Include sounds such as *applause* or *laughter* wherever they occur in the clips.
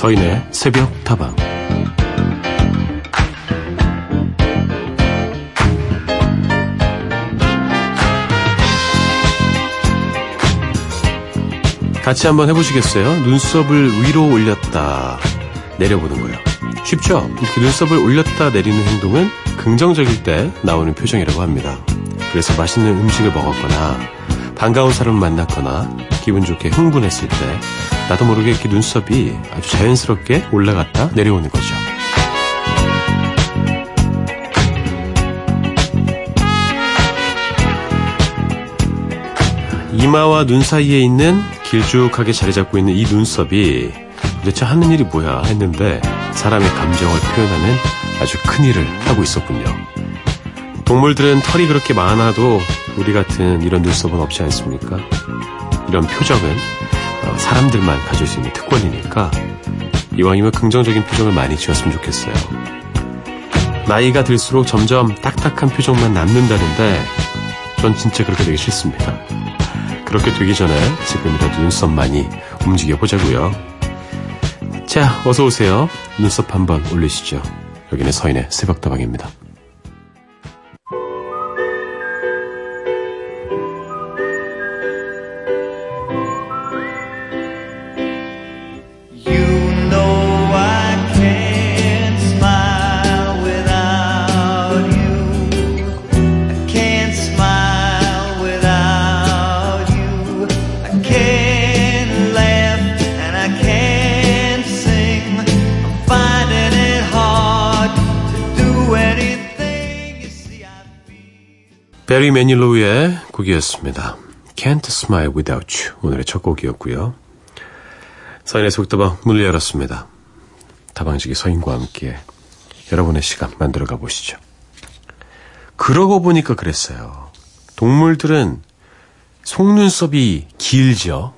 서인의 새벽 타방 같이 한번 해보시겠어요? 눈썹을 위로 올렸다 내려보는 거예요. 쉽죠? 이렇게 눈썹을 올렸다 내리는 행동은 긍정적일 때 나오는 표정이라고 합니다. 그래서 맛있는 음식을 먹었거나 반가운 사람을 만났거나 기분 좋게 흥분했을 때 나도 모르게 이렇게 눈썹이 아주 자연스럽게 올라갔다 내려오는 거죠. 이마와 눈 사이에 있는 길쭉하게 자리 잡고 있는 이 눈썹이 도대체 하는 일이 뭐야 했는데 사람의 감정을 표현하는 아주 큰 일을 하고 있었군요. 동물들은 털이 그렇게 많아도 우리 같은 이런 눈썹은 없지 않습니까? 이런 표정은 어, 사람들만 가질 수 있는 특권이니까 이왕이면 긍정적인 표정을 많이 지었으면 좋겠어요. 나이가 들수록 점점 딱딱한 표정만 남는다는데 전 진짜 그렇게 되기 싫습니다. 그렇게 되기 전에 지금이라도 눈썹 많이 움직여 보자고요. 자, 어서 오세요. 눈썹 한번 올리시죠. 여기는 서인의 새벽다방입니다. 베리 매닐로우의 곡이었습니다. Can't Smile Without You 오늘의 첫 곡이었고요. 서인의 속다방 문을 열었습니다. 다방지기 서인과 함께 여러분의 시간 만들어가 보시죠. 그러고 보니까 그랬어요. 동물들은 속눈썹이 길죠.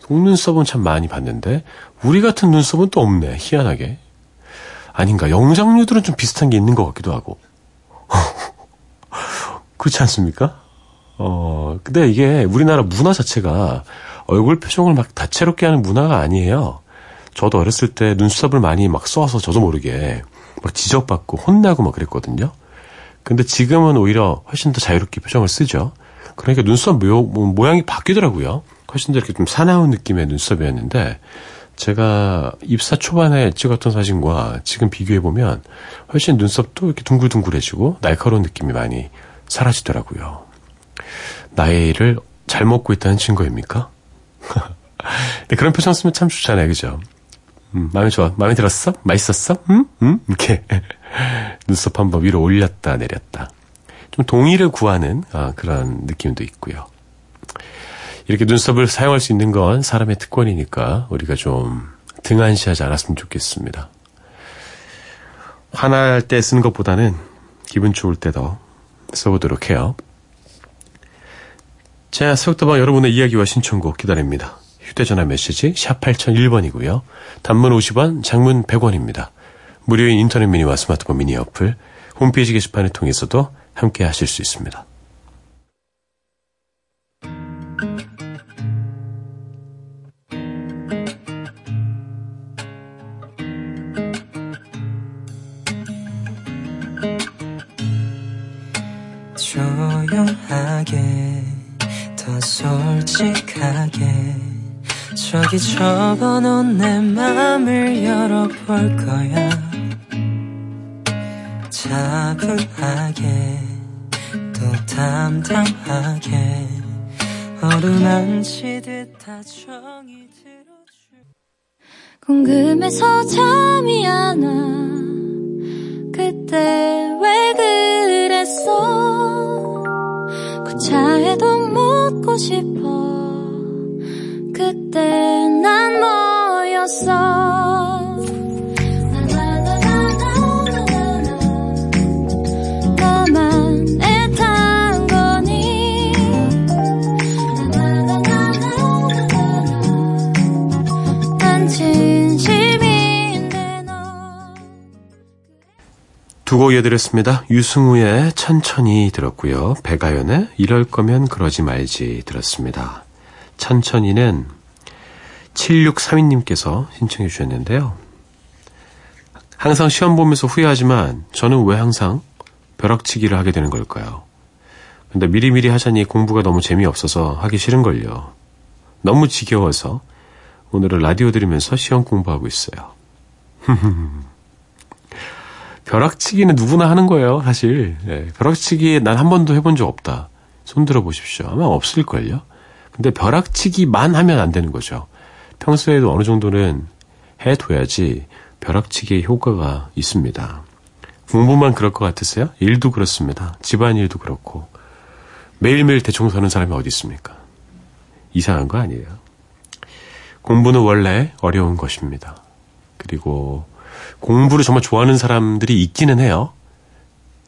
속눈썹은 참 많이 봤는데 우리 같은 눈썹은 또 없네. 희한하게. 아닌가. 영장류들은 좀 비슷한 게 있는 것 같기도 하고. *laughs* 그렇지 않습니까? 어, 근데 이게 우리나라 문화 자체가 얼굴 표정을 막 다채롭게 하는 문화가 아니에요. 저도 어렸을 때 눈썹을 많이 막 써서 저도 모르게 막 지적받고 혼나고 막 그랬거든요. 근데 지금은 오히려 훨씬 더 자유롭게 표정을 쓰죠. 그러니까 눈썹 모, 모양이 바뀌더라고요. 훨씬 더 이렇게 좀 사나운 느낌의 눈썹이었는데 제가 입사 초반에 찍었던 사진과 지금 비교해 보면 훨씬 눈썹도 이렇게 둥글둥글해지고 날카로운 느낌이 많이 사라지더라고요. 나이를 잘 먹고 있다는 증거입니까? *laughs* 네, 그런 표정 쓰면 참 좋잖아요, 그죠? 음, 마음에 좋아. 마음에 들었어? 맛있었어? 음? 음? 이렇게 *laughs* 눈썹 한번 위로 올렸다 내렸다. 좀 동의를 구하는 아, 그런 느낌도 있고요. 이렇게 눈썹을 사용할 수 있는 건 사람의 특권이니까 우리가 좀 등한시하지 않았으면 좋겠습니다. 화날 때 쓰는 것보다는 기분 좋을 때 더 써보도록 해요. 자, 새벽다방 여러분의 이야기와 신청곡 기다립니다. 휴대전화 메시지 샵 8001번이고요. 단문 50원, 장문 100원입니다. 무료인 인터넷 미니와 스마트폰 미니 어플, 홈페이지 게시판을 통해서도 함께 하실 수 있습니다. 조 용하게 더 솔직하게 저기 접어놓은 내 맘을 열어볼 거야. 차분하게 또 담담하게 어루만지듯 다 정이 들어줄 궁금해서 잠이 안 와. 그때 차해도 묻고 싶어. 그때 난 뭐였어 두 곡 이어드렸습니다. 유승우의 천천히 들었고요. 배가연의 이럴 거면 그러지 말지 들었습니다. 천천히는 7632님께서 신청해 주셨는데요. 항상 시험 보면서 후회하지만 저는 왜 항상 벼락치기를 하게 되는 걸까요? 근데 미리미리 하자니 공부가 너무 재미없어서 하기 싫은걸요. 너무 지겨워서 오늘은 라디오 들으면서 시험 공부하고 있어요. *laughs* 벼락치기는 누구나 하는 거예요, 사실. 예, 벼락치기 난 한 번도 해본 적 없다. 손 들어 보십시오. 아마 없을걸요? 근데 벼락치기만 하면 안 되는 거죠. 평소에도 어느 정도는 해둬야지 벼락치기의 효과가 있습니다. 공부만 그럴 것 같으세요? 일도 그렇습니다. 집안일도 그렇고. 매일매일 대청소하는 사람이 어디 있습니까? 이상한 거 아니에요. 공부는 원래 어려운 것입니다. 그리고 공부를 정말 좋아하는 사람들이 있기는 해요.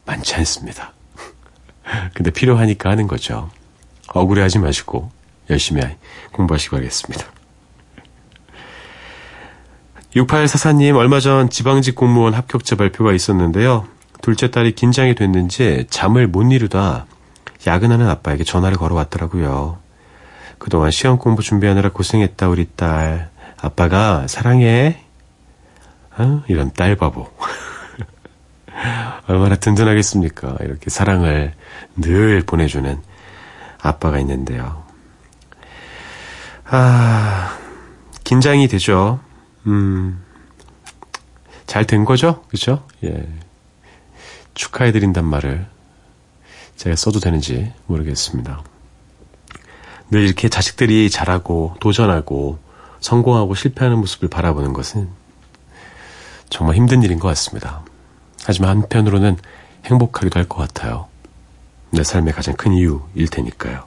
많지 않습니다. *laughs* 근데 필요하니까 하는 거죠. 억울해하지 마시고 열심히 공부하시기 바라겠습니다. 6844님, 얼마 전 지방직 공무원 합격자 발표가 있었는데요. 둘째 딸이 긴장이 됐는지 잠을 못 이루다 야근하는 아빠에게 전화를 걸어왔더라고요. 그동안 시험 공부 준비하느라 고생했다, 우리 딸. 아빠가 사랑해. 어? 이런 딸 바보. *laughs* 얼마나 든든하겠습니까? 이렇게 사랑을 늘 보내주는 아빠가 있는데요. 아, 긴장이 되죠. 음, 잘 된 거죠? 그죠? 예. 축하해드린단 말을 제가 써도 되는지 모르겠습니다. 늘 이렇게 자식들이 잘하고 도전하고 성공하고 실패하는 모습을 바라보는 것은 정말 힘든 일인 것 같습니다. 하지만 한편으로는 행복하기도 할 것 같아요. 내 삶의 가장 큰 이유일 테니까요.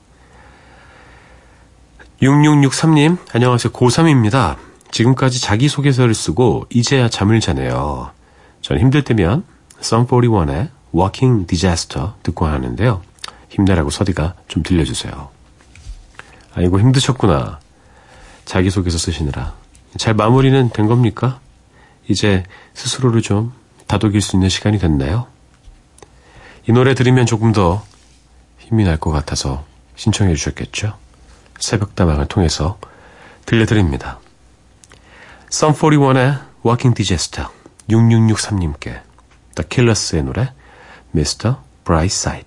6663님, 안녕하세요. 고3입니다. 지금까지 자기소개서를 쓰고 이제야 잠을 자네요. 전 힘들 때면 Song 41의 Walking Disaster 듣고 하는데요. 힘내라고 서디가 좀 들려주세요. 아이고 힘드셨구나. 자기소개서 쓰시느라. 잘 마무리는 된 겁니까? 이제 스스로를 좀 다독일 수 있는 시간이 됐나요? 이 노래 들으면 조금 더 힘이 날 것 같아서 신청해 주셨겠죠? 새벽다방을 통해서 들려드립니다. Sum 41의 Walking Digester 6663님께 The Killers의 노래 Mr. Brightside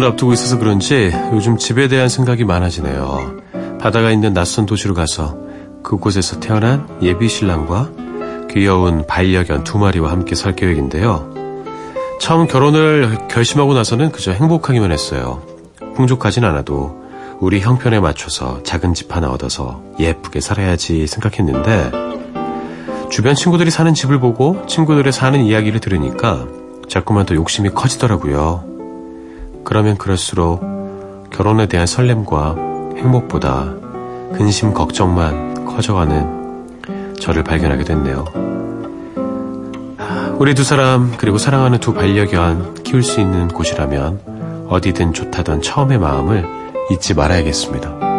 결혼을 앞두고 있어서 그런지 요즘 집에 대한 생각이 많아지네요. 바다가 있는 낯선 도시로 가서 그곳에서 태어난 예비 신랑과 귀여운 반려견 두 마리와 함께 살 계획인데요. 처음 결혼을 결심하고 나서는 그저 행복하기만 했어요. 풍족하진 않아도 우리 형편에 맞춰서 작은 집 하나 얻어서 예쁘게 살아야지 생각했는데 주변 친구들이 사는 집을 보고 친구들의 사는 이야기를 들으니까 자꾸만 더 욕심이 커지더라고요. 그러면 그럴수록 결혼에 대한 설렘과 행복보다 근심 걱정만 커져가는 저를 발견하게 됐네요. 우리 두 사람 그리고 사랑하는 두 반려견 키울 수 있는 곳이라면 어디든 좋다던 처음의 마음을 잊지 말아야겠습니다.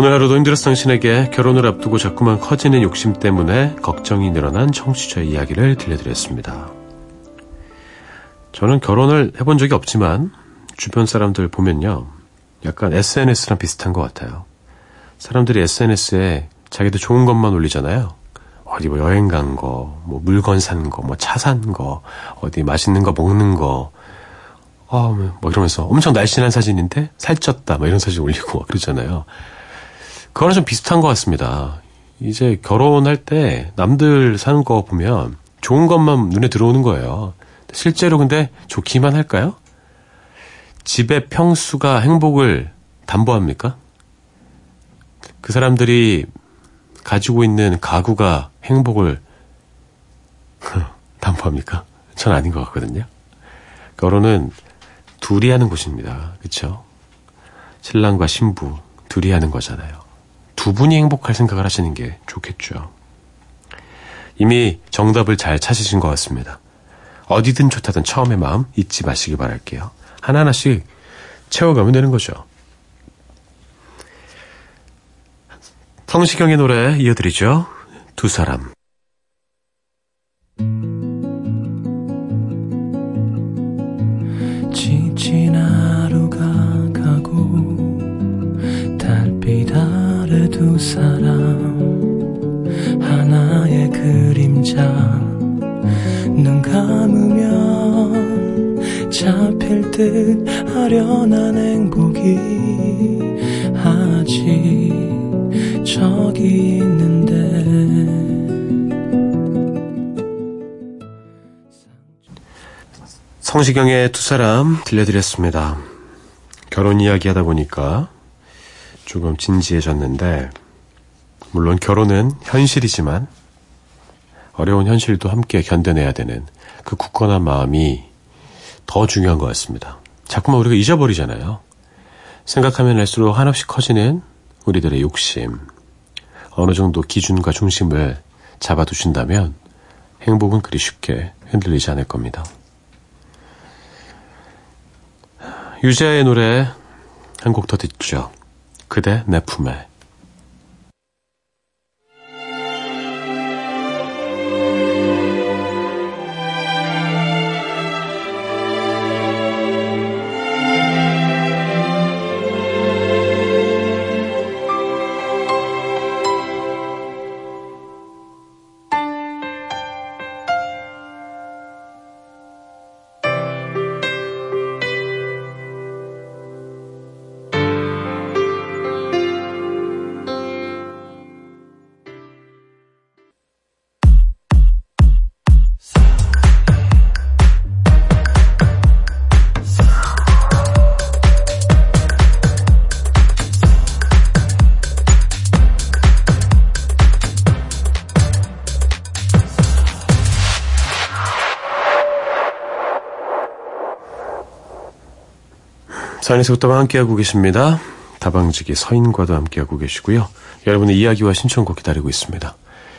오늘 하루도 힘들었어 당신에게 결혼을 앞두고 자꾸만 커지는 욕심 때문에 걱정이 늘어난 청취자의 이야기를 들려드렸습니다. 저는 결혼을 해본 적이 없지만 주변 사람들 보면요. 약간 SNS랑 비슷한 것 같아요. 사람들이 SNS에 자기도 좋은 것만 올리잖아요. 어디 뭐 여행 간 거, 뭐 물건 산 거, 뭐 차 산 거, 어디 맛있는 거 먹는 거, 어, 뭐 이러면서 엄청 날씬한 사진인데 살쪘다, 뭐 이런 사진 올리고 그러잖아요. 그거랑 좀 비슷한 것 같습니다. 이제 결혼할 때 남들 사는 거 보면 좋은 것만 눈에 들어오는 거예요. 실제로 근데 좋기만 할까요? 집의 평수가 행복을 담보합니까? 그 사람들이 가지고 있는 가구가 행복을 *laughs* 담보합니까? 전 아닌 것 같거든요. 결혼은 둘이 하는 곳입니다. 그렇죠? 신랑과 신부 둘이 하는 거잖아요. 두 분이 행복할 생각을 하시는 게 좋겠죠. 이미 정답을 잘 찾으신 것 같습니다. 어디든 좋다던 처음의 마음 잊지 마시기 바랄게요. 하나하나씩 채워가면 되는 거죠. 성시경의 노래 이어드리죠. 두 사람. 성시경의 두 사람 들려드렸습니다. 결혼 이야기 하다 보니까 조금 진지해졌는데, 물론 결혼은 현실이지만, 어려운 현실도 함께 견뎌내야 되는 그 굳건한 마음이 더 중요한 것 같습니다. 자꾸만 우리가 잊어버리잖아요. 생각하면 할수록 한없이 커지는 우리들의 욕심. 어느 정도 기준과 중심을 잡아두신다면 행복은 그리 쉽게 흔들리지 않을 겁니다. 유재하의 노래 한 곡 더 듣죠. 그대 내 품에. 사연에서부터 함께하고 계십니다. 다방지기 서인과도 함께하고 계시고요. 여러분의 이야기와 신청곡 기다리고 있습니다.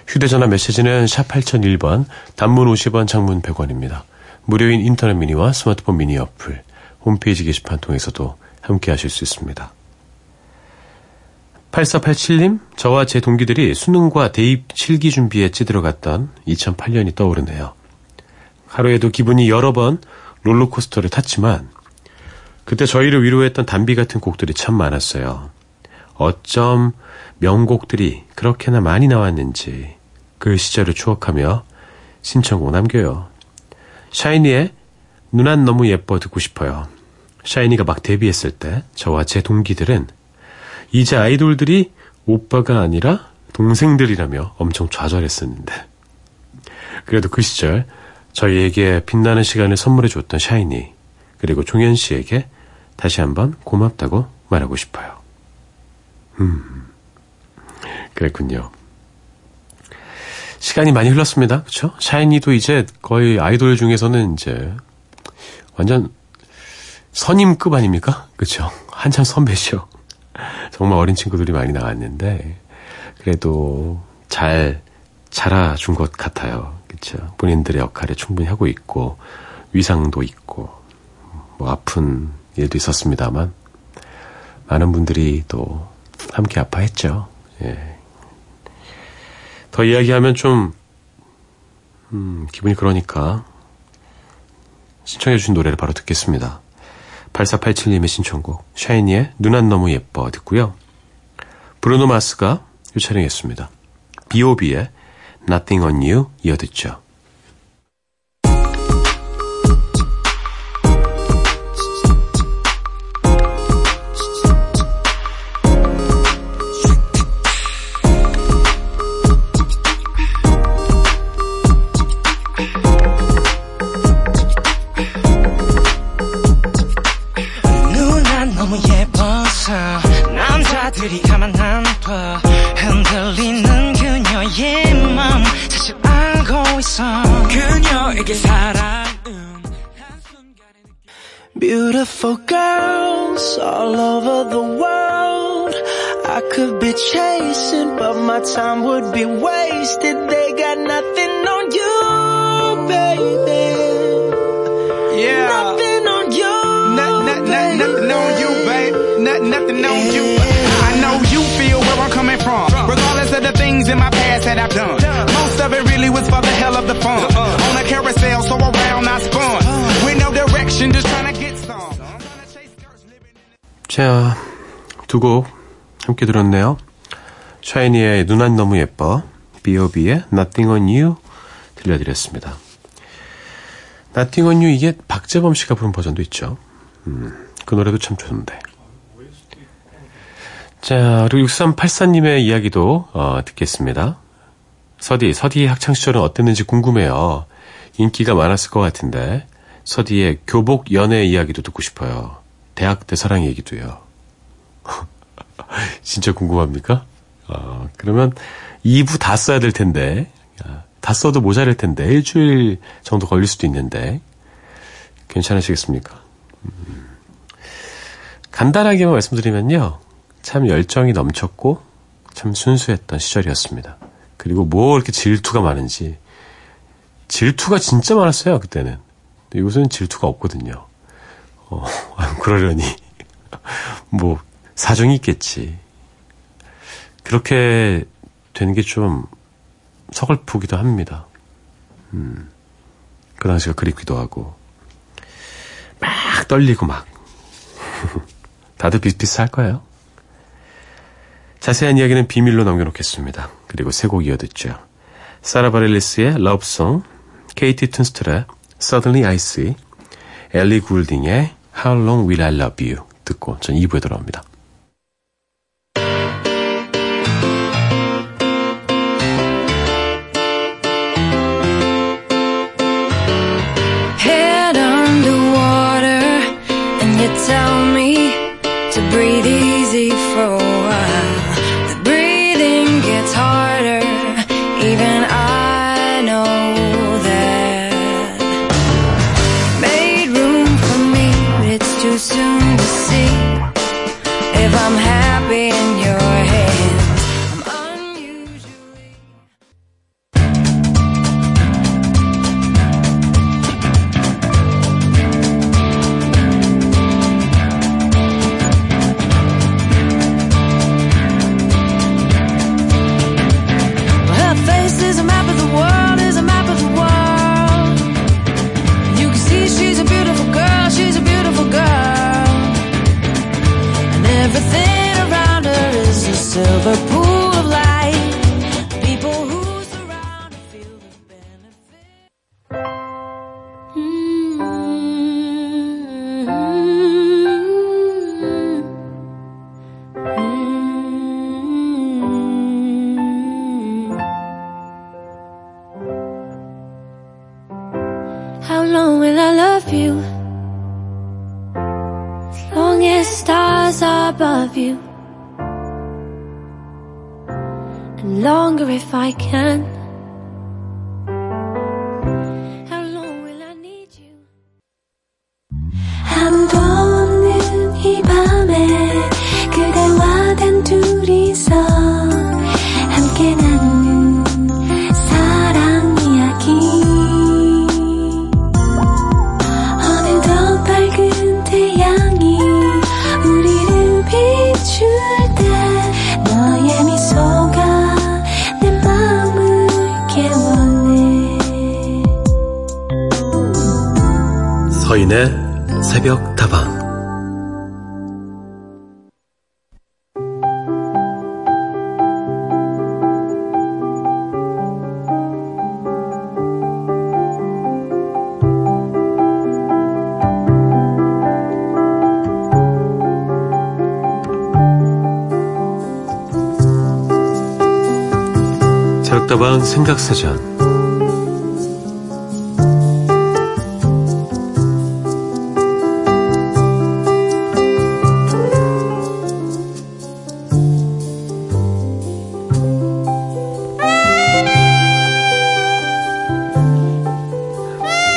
휴대전화 메시지는 샵 8001번, 단문 50원, 장문 100원입니다. 무료인 인터넷 미니와 스마트폰 미니 어플, 홈페이지 게시판 통해서도 함께하실 수 있습니다. 8487님, 저와 제 동기들이 수능과 대입 실기 준비에 찌들어갔던 2008년이 떠오르네요. 하루에도 기분이 여러 번 롤러코스터를 탔지만 그때 저희를 위로했던 단비 같은 곡들이 참 많았어요. 어쩜 명곡들이 그렇게나 많이 나왔는지 그 시절을 추억하며 신청곡 남겨요. 샤이니의 누난 너무 예뻐 듣고 싶어요. 샤이니가 막 데뷔했을 때 저와 제 동기들은 이제 아이돌들이 오빠가 아니라 동생들이라며 엄청 좌절했었는데 그래도 그 시절 저희에게 빛나는 시간을 선물해 줬던 샤이니 그리고 종현 씨에게 다시 한번 고맙다고 말하고 싶어요. 음. 그랬군요. 시간이 많이 흘렀습니다. 그쵸? 샤이니도 이제 거의 아이돌 중에서는 이제 완전 선임급 아닙니까? 그쵸? 한참 선배죠. *laughs* 정말 어린 친구들이 많이 나왔는데, 그래도 잘 자라준 것 같아요. 그쵸? 본인들의 역할에 충분히 하고 있고, 위상도 있고, 뭐 아픈 일도 있었습니다만, 많은 분들이 또 함께 아파했죠. 예. 더 이야기하면 좀, 음, 기분이 그러니까, 신청해주신 노래를 바로 듣겠습니다. 8487님의 신청곡, 샤이니의 눈 안 너무 예뻐 듣고요. 브루노 마스가 요촬영했습니다. B.O.B의 Nothing on You 이어 듣죠. Beautiful girls all over the world I could be chasing but my time would be wasted They got nothing on you baby Yeah. Nothing on you Not, not, not, nothing on you, babe. Not, nothing on you. I know you feel where I'm coming from. Regardless of the things in my past that I've done. Most of it really was for the hell of the fun. Uh-uh. On a carousel, so around I spun. Uh-huh. With no direction, just trying to. 자, 두 곡 함께 들었네요. 샤이니의 눈 안 너무 예뻐, B.O.B의 Nothing on You 들려드렸습니다. Nothing on You 이게 박재범 씨가 부른 버전도 있죠. 음, 그 노래도 참 좋은데. 자, 그리고 6384님의 이야기도 어, 듣겠습니다. 서디, 서디의 학창시절은 어땠는지 궁금해요. 인기가 많았을 것 같은데 서디의 교복 연애 이야기도 듣고 싶어요. 대학 때 사랑 얘기도요. *laughs* 진짜 궁금합니까? 어, 그러면 2부 다 써야 될 텐데 아, 다 써도 모자랄 텐데 일주일 정도 걸릴 수도 있는데 괜찮으시겠습니까? 음. 간단하게만 말씀드리면요. 참 열정이 넘쳤고 참 순수했던 시절이었습니다. 그리고 뭐 이렇게 질투가 많은지 질투가 진짜 많았어요 그때는. 요새는 질투가 없거든요. 어, *laughs* 그러려니 *laughs* 뭐 사정이 있겠지. 그렇게 되는 게 좀 서글프기도 합니다. 음, 그 당시가 그립기도 하고 막 떨리고 막 *laughs* 다들 비슷비슷할 거예요. 자세한 이야기는 비밀로 남겨놓겠습니다. 그리고 세 곡 이어듣죠. 사라 바렐리스의 러브송, 케이티 툰스트의 Suddenly I See, 엘리 굴딩의 How Long Will I Love You 듣고 전 2부에 돌아옵니다. tell 새벽다방 생각사전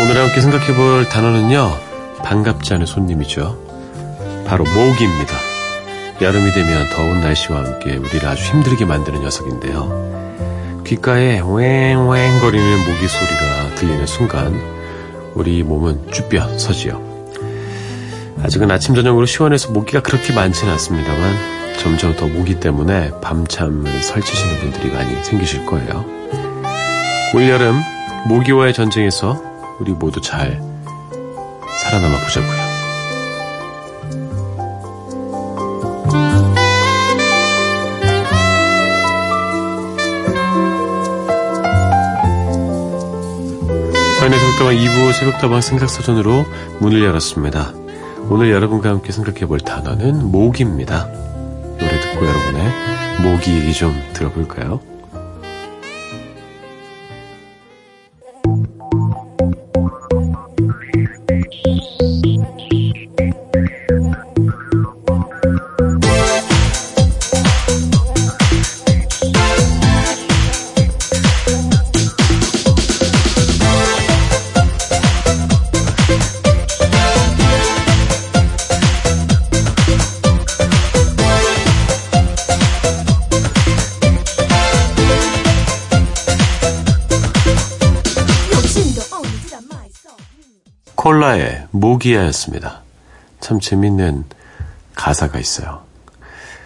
오늘 함께 생각해 볼 단어는요, 반갑지 않은 손님이죠. 바로 모기입니다. 여름이 되면 더운 날씨와 함께 우리를 아주 힘들게 만드는 녀석인데요. 귓가에 왱왱 거리는 모기 소리가 들리는 순간, 우리 몸은 쭈뼛 서지요. 아직은 아침, 저녁으로 시원해서 모기가 그렇게 많지는 않습니다만, 점점 더 모기 때문에 밤잠을 설치시는 분들이 많이 생기실 거예요. 올여름, 모기와의 전쟁에서 우리 모두 잘 살아남아 보자고요. 새벽다방 2부 새벽다방 생각사전으로 문을 열었습니다. 오늘 여러분과 함께 생각해 볼 단어는 모기입니다. 노래 듣고 여러분의 모기 얘기 좀 들어볼까요? 콜라의 모기야였습니다. 참 재밌는 가사가 있어요.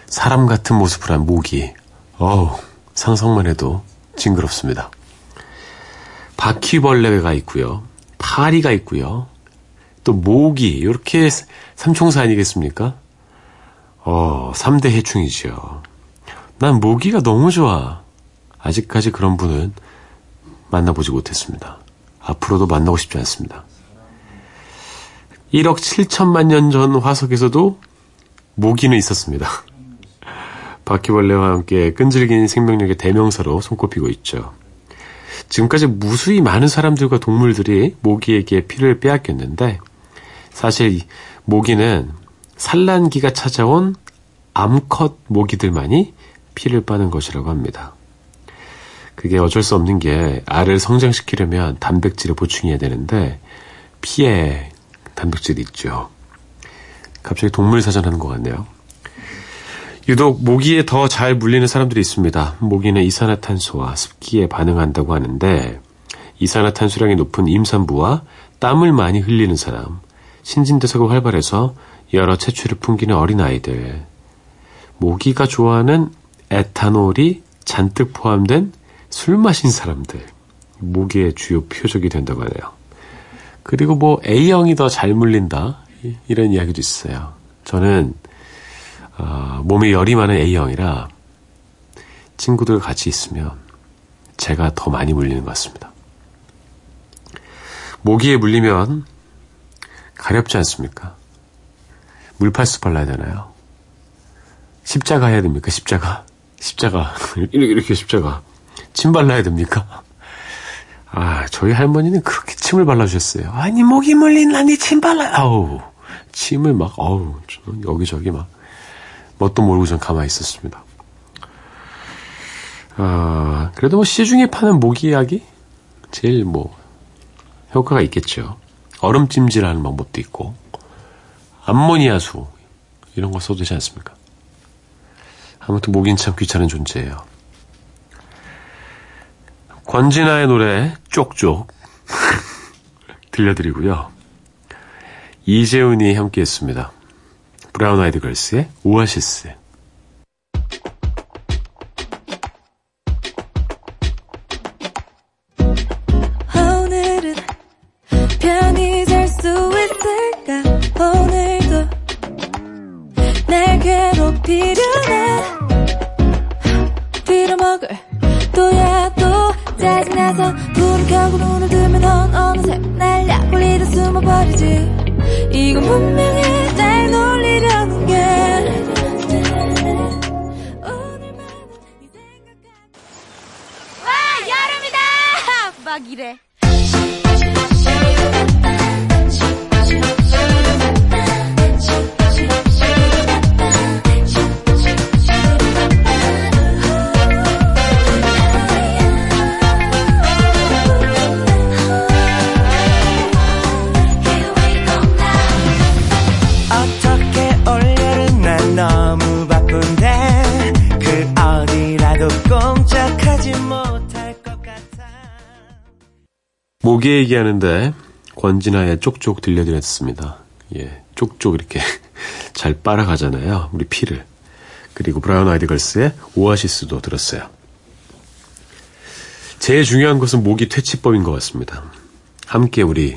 사람 같은 모습을 한 모기. 어우, 상상만 해도 징그럽습니다. 바퀴벌레가 있고요. 파리가 있고요. 또 모기, 이렇게 삼총사 아니겠습니까? 어, 3대 해충이죠. 난 모기가 너무 좋아. 아직까지 그런 분은 만나보지 못했습니다. 앞으로도 만나고 싶지 않습니다. 1억 7천만 년 전 화석에서도 모기는 있었습니다. 바퀴벌레와 함께 끈질긴 생명력의 대명사로 손꼽히고 있죠. 지금까지 무수히 많은 사람들과 동물들이 모기에게 피를 빼앗겼는데 사실 모기는 산란기가 찾아온 암컷 모기들만이 피를 빠는 것이라고 합니다. 그게 어쩔 수 없는 게 알을 성장시키려면 단백질을 보충해야 되는데 피에 단백질이 있죠. 갑자기 동물 사전 하는 것 같네요. 유독 모기에 더 잘 물리는 사람들이 있습니다. 모기는 이산화탄소와 습기에 반응한다고 하는데 이산화탄소량이 높은 임산부와 땀을 많이 흘리는 사람, 신진대사가 활발해서 여러 채취를 풍기는 어린아이들, 모기가 좋아하는 에탄올이 잔뜩 포함된 술 마신 사람들, 모기의 주요 표적이 된다고 하네요. 그리고 뭐 A형이 더 잘 물린다 이런 이야기도 있어요. 저는 어, 몸에 열이 많은 A형이라 친구들 같이 있으면 제가 더 많이 물리는 것 같습니다. 모기에 물리면 가렵지 않습니까? 물팔수 발라야 되나요? 십자가 해야 됩니까? 십자가. 십자가. *laughs* 이렇게, 이렇게 십자가. 침 발라야 됩니까? 아, 저희 할머니는 그렇게 침을 발라주셨어요. 아니, 목이 물린다 니 침 발라. 아우, 침을 막, 아우, 여기저기 막, 뭣도 모르고 전 가만히 있었습니다. 아, 그래도 뭐 시중에 파는 모기약이 제일 뭐 효과가 있겠죠. 얼음찜질하는 방법도 있고 암모니아수 이런 거 써도 되지 않습니까? 아무튼 모기는 참 귀찮은 존재예요. 권진아의 노래 쪽쪽 *laughs* 들려드리고요. 이재훈이 함께했습니다. 브라운 아이드 걸스의 오아시스. 모기 얘기하는데 권진아의 쪽쪽 들려드렸습니다. 예, 쪽쪽 이렇게 *laughs* 잘 빨아가잖아요. 우리 피를. 그리고 브라운 아이드 걸스의 오아시스도 들었어요. 제일 중요한 것은 모기 퇴치법인 것 같습니다. 함께 우리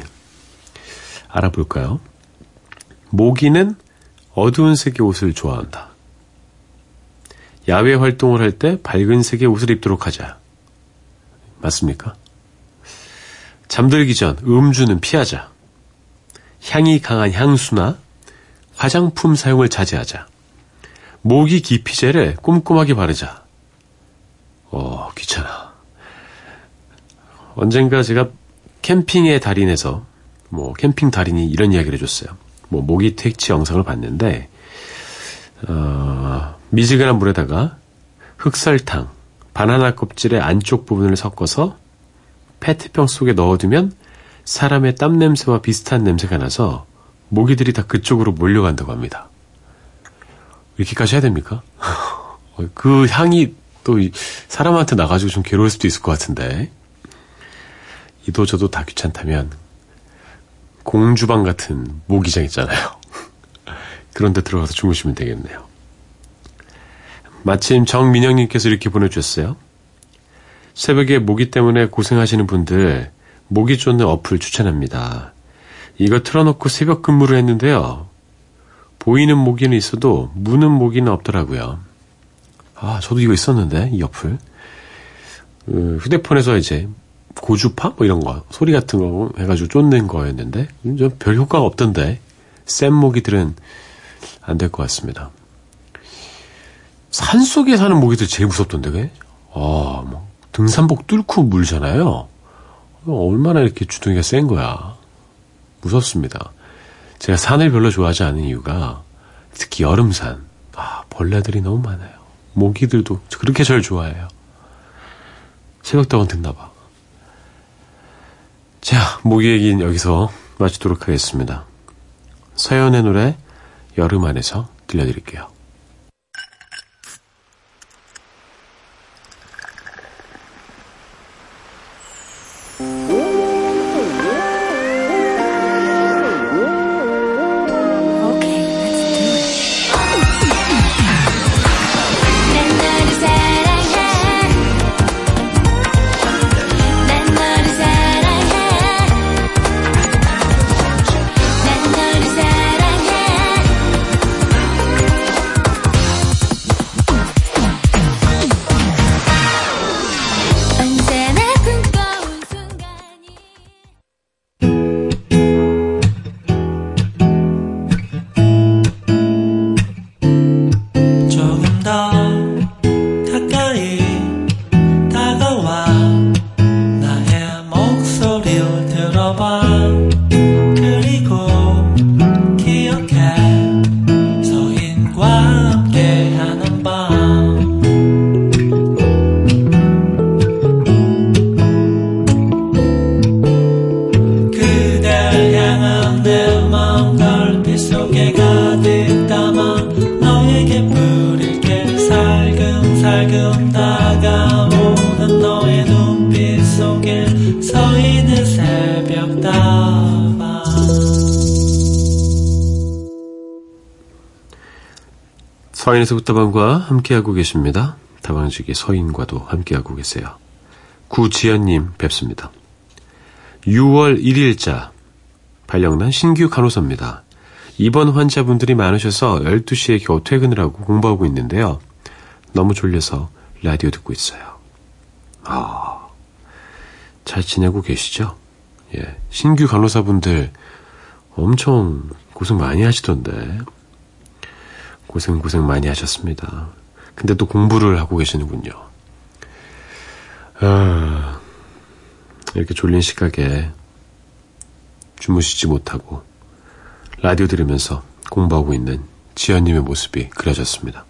알아볼까요? 모기는 어두운 색의 옷을 좋아한다. 야외 활동을 할 때 밝은 색의 옷을 입도록 하자. 맞습니까? 잠들기 전 음주는 피하자. 향이 강한 향수나 화장품 사용을 자제하자. 모기 기피제를 꼼꼼하게 바르자. 어, 귀찮아. 언젠가 제가 캠핑의 달인에서 뭐 캠핑 달인이 이런 이야기를 해줬어요. 뭐 모기 퇴치 영상을 봤는데 어, 미지근한 물에다가 흑설탕, 바나나 껍질의 안쪽 부분을 섞어서 페트병 속에 넣어두면 사람의 땀 냄새와 비슷한 냄새가 나서 모기들이 다 그쪽으로 몰려간다고 합니다. 이렇게까지 해야 됩니까? *laughs* 그 향이 또 이- 사람한테 나가지고 좀 괴로울 수도 있을 것 같은데 이도 저도 다 귀찮다면 공주방 같은 모기장 있잖아요. *laughs* 그런 데 들어가서 주무시면 되겠네요. 마침 정민영님께서 이렇게 보내주셨어요. 새벽에 모기 때문에 고생하시는 분들 모기 쫓는 어플 추천합니다. 이거 틀어놓고 새벽 근무를 했는데요. 보이는 모기는 있어도 무는 모기는 없더라고요. 아, 저도 이거 있었는데, 이 어플. 그 휴대폰에서 이제 고주파? 뭐 이런 거, 소리 같은 거 해가지고 쫓는 거였는데, 좀별 효과가 없던데, 센 모기들은 안 될 것 같습니다. 산 속에 사는 모기들 제일 무섭던데, 그게? 아, 뭐, 등산복 뚫고 물잖아요. 얼마나 이렇게 주둥이가 센 거야. 무섭습니다. 제가 산을 별로 좋아하지 않은 이유가 특히 여름산. 아, 벌레들이 너무 많아요. 모기들도 그렇게 절 좋아해요. 새벽다운 듣나 봐. 자, 모기 얘기는 여기서 마치도록 하겠습니다. 서연의 노래 여름 안에서 들려드릴게요. 맴다가 오는 너의 눈빛 속에 서 있는 새벽 다방 서인의 서구다방과 함께하고 계십니다. 다방직의 서인과도 함께하고 계세요. 구지연님 뵙습니다. 6월 1일자 발령난 신규 간호사입니다. 입원 환자분들이 많으셔서 12시에 겨우 퇴근을 하고 공부하고 있는데요. 너무 졸려서 라디오 듣고 있어요. 아, 잘 지내고 계시죠? 예, 신규 간호사분들 엄청 고생 많이 하시던데. 고생 고생 많이 하셨습니다. 근데 또 공부를 하고 계시는군요. 아, 이렇게 졸린 시각에 주무시지 못하고 라디오 들으면서 공부하고 있는 지연님의 모습이 그려졌습니다.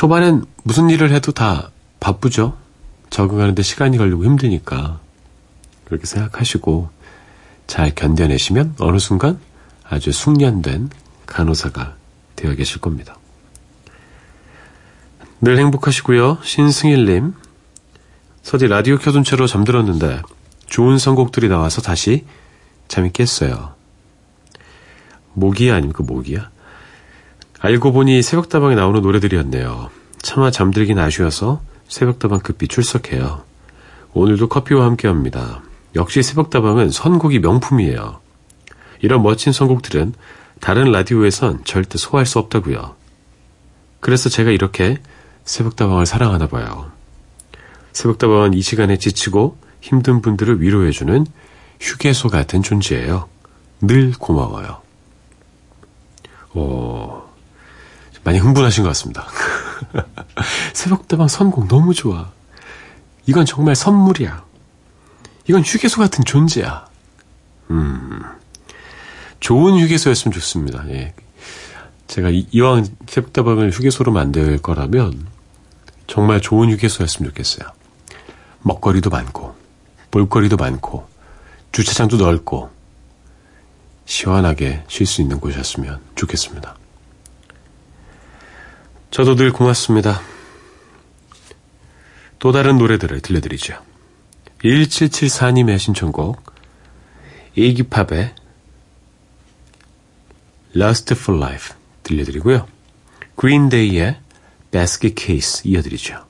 초반엔 무슨 일을 해도 다 바쁘죠? 적응하는데 시간이 걸리고 힘드니까 그렇게 생각하시고 잘 견뎌내시면 어느 순간 아주 숙련된 간호사가 되어 계실 겁니다. 늘 행복하시고요. 신승일님. 서디 라디오 켜둔 채로 잠들었는데 좋은 선곡들이 나와서 다시 잠이 깼어요. 모기야 아닙니까 모기야? 알고 보니 새벽다방에 나오는 노래들이었네요. 차마 잠들긴 아쉬워서 새벽다방 급히 출석해요. 오늘도 커피와 함께합니다. 역시 새벽다방은 선곡이 명품이에요. 이런 멋진 선곡들은 다른 라디오에선 절대 소화할 수 없다고요. 그래서 제가 이렇게 새벽다방을 사랑하나 봐요. 새벽다방은 이 시간에 지치고 힘든 분들을 위로해주는 휴게소 같은 존재예요. 늘 고마워요. 오, 많이 흥분하신 것 같습니다. *laughs* 새벽다방 선곡 너무 좋아. 이건 정말 선물이야. 이건 휴게소 같은 존재야. 음, 좋은 휴게소였으면 좋습니다. 예. 제가 이, 이왕 새벽다방을 휴게소로 만들 거라면 정말 좋은 휴게소였으면 좋겠어요. 먹거리도 많고, 볼거리도 많고, 주차장도 넓고, 시원하게 쉴 수 있는 곳이었으면 좋겠습니다. 저도 늘 고맙습니다. 또 다른 노래들을 들려드리죠. 1774님의 신청곡, 이기팝의 Lust for Life 들려드리고요. 그린데이의 Basket Case 이어드리죠.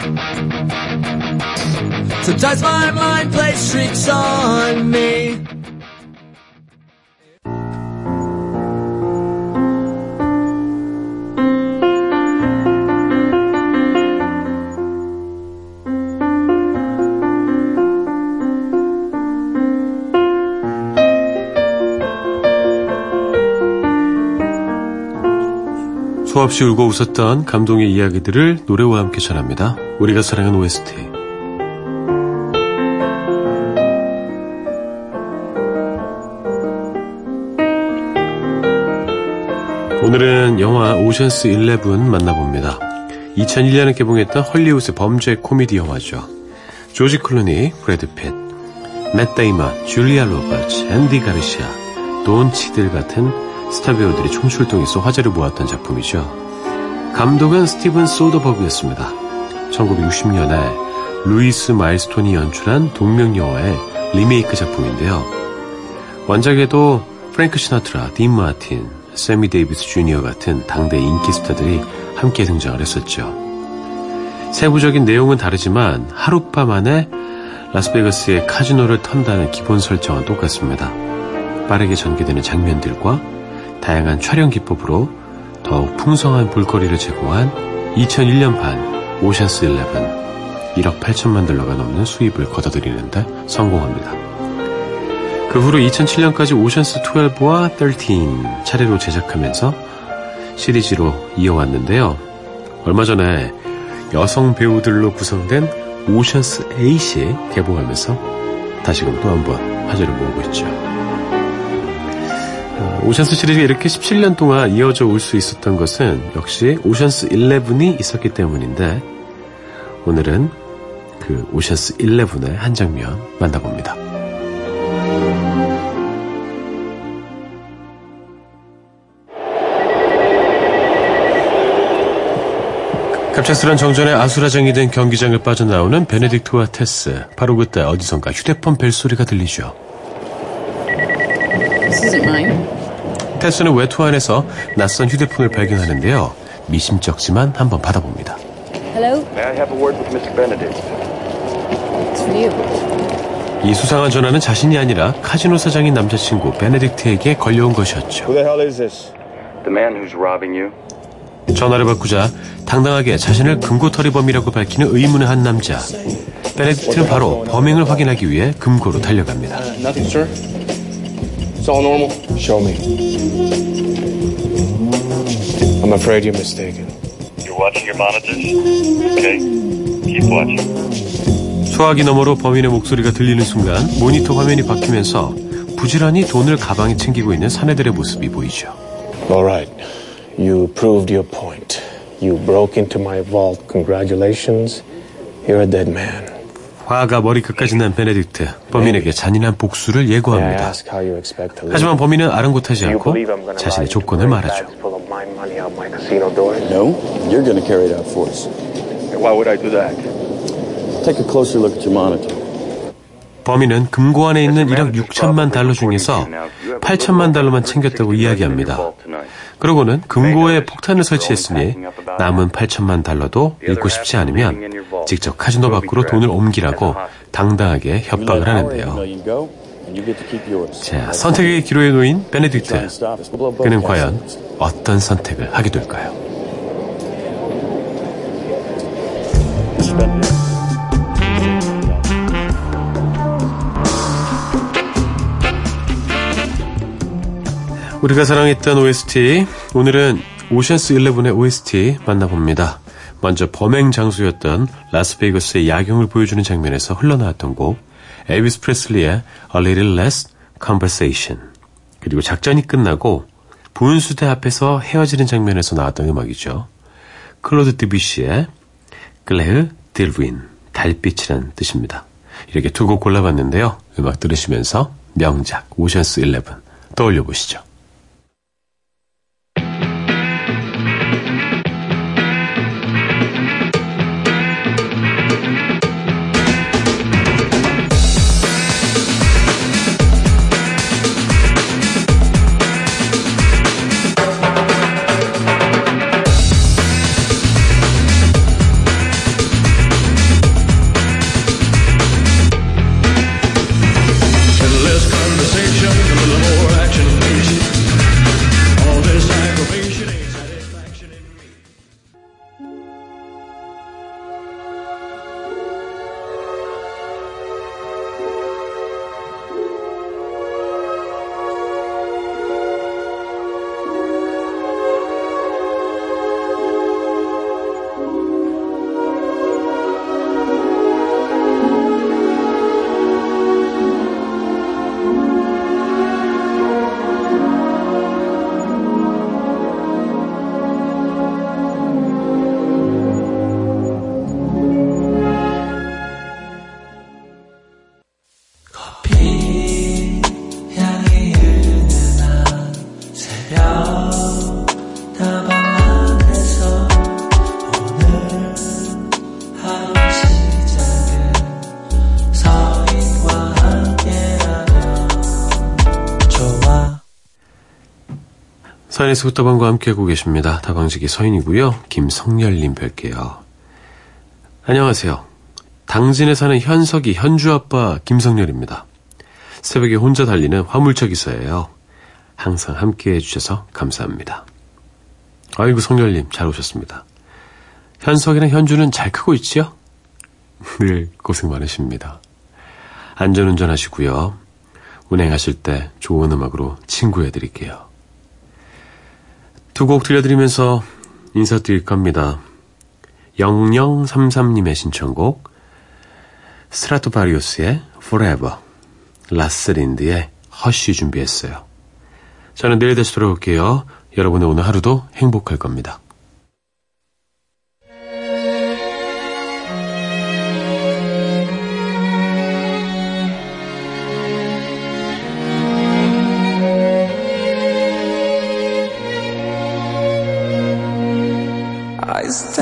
Sometimes my mind plays tricks on me. 수없이 울고 웃었던 감동의 이야기들을 노래와 함께 전합니다. 우리가 사랑한 OST. 오늘은 영화 오션스 11 만나봅니다. 2001년에 개봉했던 헐리우드 범죄 코미디 영화죠. 조지 클루니, 브래드 핏, 맷 데이먼, 줄리아 로버츠, 앤디 가르시아, 돈 치들 같은 스타 배우들이 총출동해서 화제를 모았던 작품이죠. 감독은 스티븐 소더버그였습니다. 1960년에 루이스 마일스톤이 연출한 동명 영화의 리메이크 작품인데요. 원작에도 프랭크 시나트라, 딘 마틴, 세미 데이비스 주니어 같은 당대 인기 스타들이 함께 등장을 했었죠. 세부적인 내용은 다르지만 하룻밤 안에 라스베가스의 카지노를 턴다는 기본 설정은 똑같습니다. 빠르게 전개되는 장면들과 다양한 촬영 기법으로 더욱 풍성한 볼거리를 제공한 2001년판 오션스 11 1억 8천만 달러가 넘는 수입을 거둬들이는데 성공합니다. 그 후로 2007년까지 오션스 12와 13 차례로 제작하면서 시리즈로 이어왔는데요. 얼마 전에 여성 배우들로 구성된 오션스 8이 개봉하면서 다시금 또 한 번 화제를 모으고 있죠. 어, 오션스 시리즈가 이렇게 17년 동안 이어져 올 수 있었던 것은 역시 오션스 11이 있었기 때문인데 오늘은 그 오션스 11의 한 장면 만나봅니다. 갑작스런 정전에 아수라장이 된 경기장을 빠져나오는 베네딕트와 테스. 바로 그때 어디선가 휴대폰 벨소리가 들리죠. 테스는 외투 안에서 낯선 휴대폰을 발견하는데요. 미심쩍지만 한번 받아봅니다. Hello? May I have a word with Mr. Benedict? It's for you. 이 수상한 전화는 자신이 아니라 카지노 사장인 남자친구 베네딕트에게 걸려온 것이었죠. Who the hell is this? The man who's robbing you. 전화를 받고자 당당하게 자신을 금고털이범이라고 밝히는 의문의 한 남자. 베네딕트는 바로 범행을 확인하기 위해 금고로 달려갑니다. Nothing, sir. It's all normal. Show me. I'm afraid you're mistaken. You're watching your monitors? Okay. Keep watching. 소화기 너머로 범인의 목소리가 들리는 순간 모니터 화면이 바뀌면서 부지런히 돈을 가방에 챙기고 있는 사내들의 모습이 보이죠. All right. You proved your point. You broke into my vault. Congratulations. You're a dead man. 화가 머리끝까지 난 베네딕트 범인에게 잔인한 복수를 예고합니다. ask how you expect to live? 하지만 범인은 아랑곳하지 않고 believe I'm gonna 자신의 조건을 말하죠. bags full of my money out my casino doors? No, you're going to carry it out for us. Why would I do that? Take a closer look at your monitor. 범인은 금고 안에 있는 1억 6천만 달러 중에서 8천만 달러만 챙겼다고 이야기합니다. 그러고는 금고에 폭탄을 설치했으니 남은 8천만 달러도 잃고 싶지 않으면 직접 카지노 밖으로 돈을 옮기라고 당당하게 협박을 하는데요. 자, 선택의 기로에 놓인 베네딕트. 그는 과연 어떤 선택을 하게 될까요? 우리가 사랑했던 OST, 오늘은 오션스 11의 OST 만나봅니다. 먼저 범행 장소였던 라스베이거스의 야경을 보여주는 장면에서 흘러나왔던 곡, 엘비스 프레슬리의 A Little Less Conversation. 그리고 작전이 끝나고 분수대 앞에서 헤어지는 장면에서 나왔던 음악이죠. 클로드 드뷔시의 Clair de lune, 달빛이라는 뜻입니다. 이렇게 두 곡 골라봤는데요. 음악 들으시면서 명작 오션스 11 떠올려 보시죠. 서인의 스부터방과 함께하고 계십니다. 다방지기 서인이고요. 김성열님 뵐게요. 안녕하세요. 당진에 사는 현석이 현주 아빠 김성렬입니다. 새벽에 혼자 달리는 화물차 기사예요. 항상 함께 해 주셔서 감사합니다. 아이고 성렬님 잘 오셨습니다. 현석이랑 현주는 잘 크고 있지요? *laughs* 늘 고생 많으십니다. 안전운전 하시고요. 운행하실 때 좋은 음악으로 친구해 드릴게요. 두 곡 들려드리면서 인사드릴 겁니다. 0033님의 신청곡 스트라토바리오스의 Forever 라스린드의 허쉬 준비했어요. 저는 내일 다시 돌아올게요. 여러분의 오늘 하루도 행복할 겁니다. Just.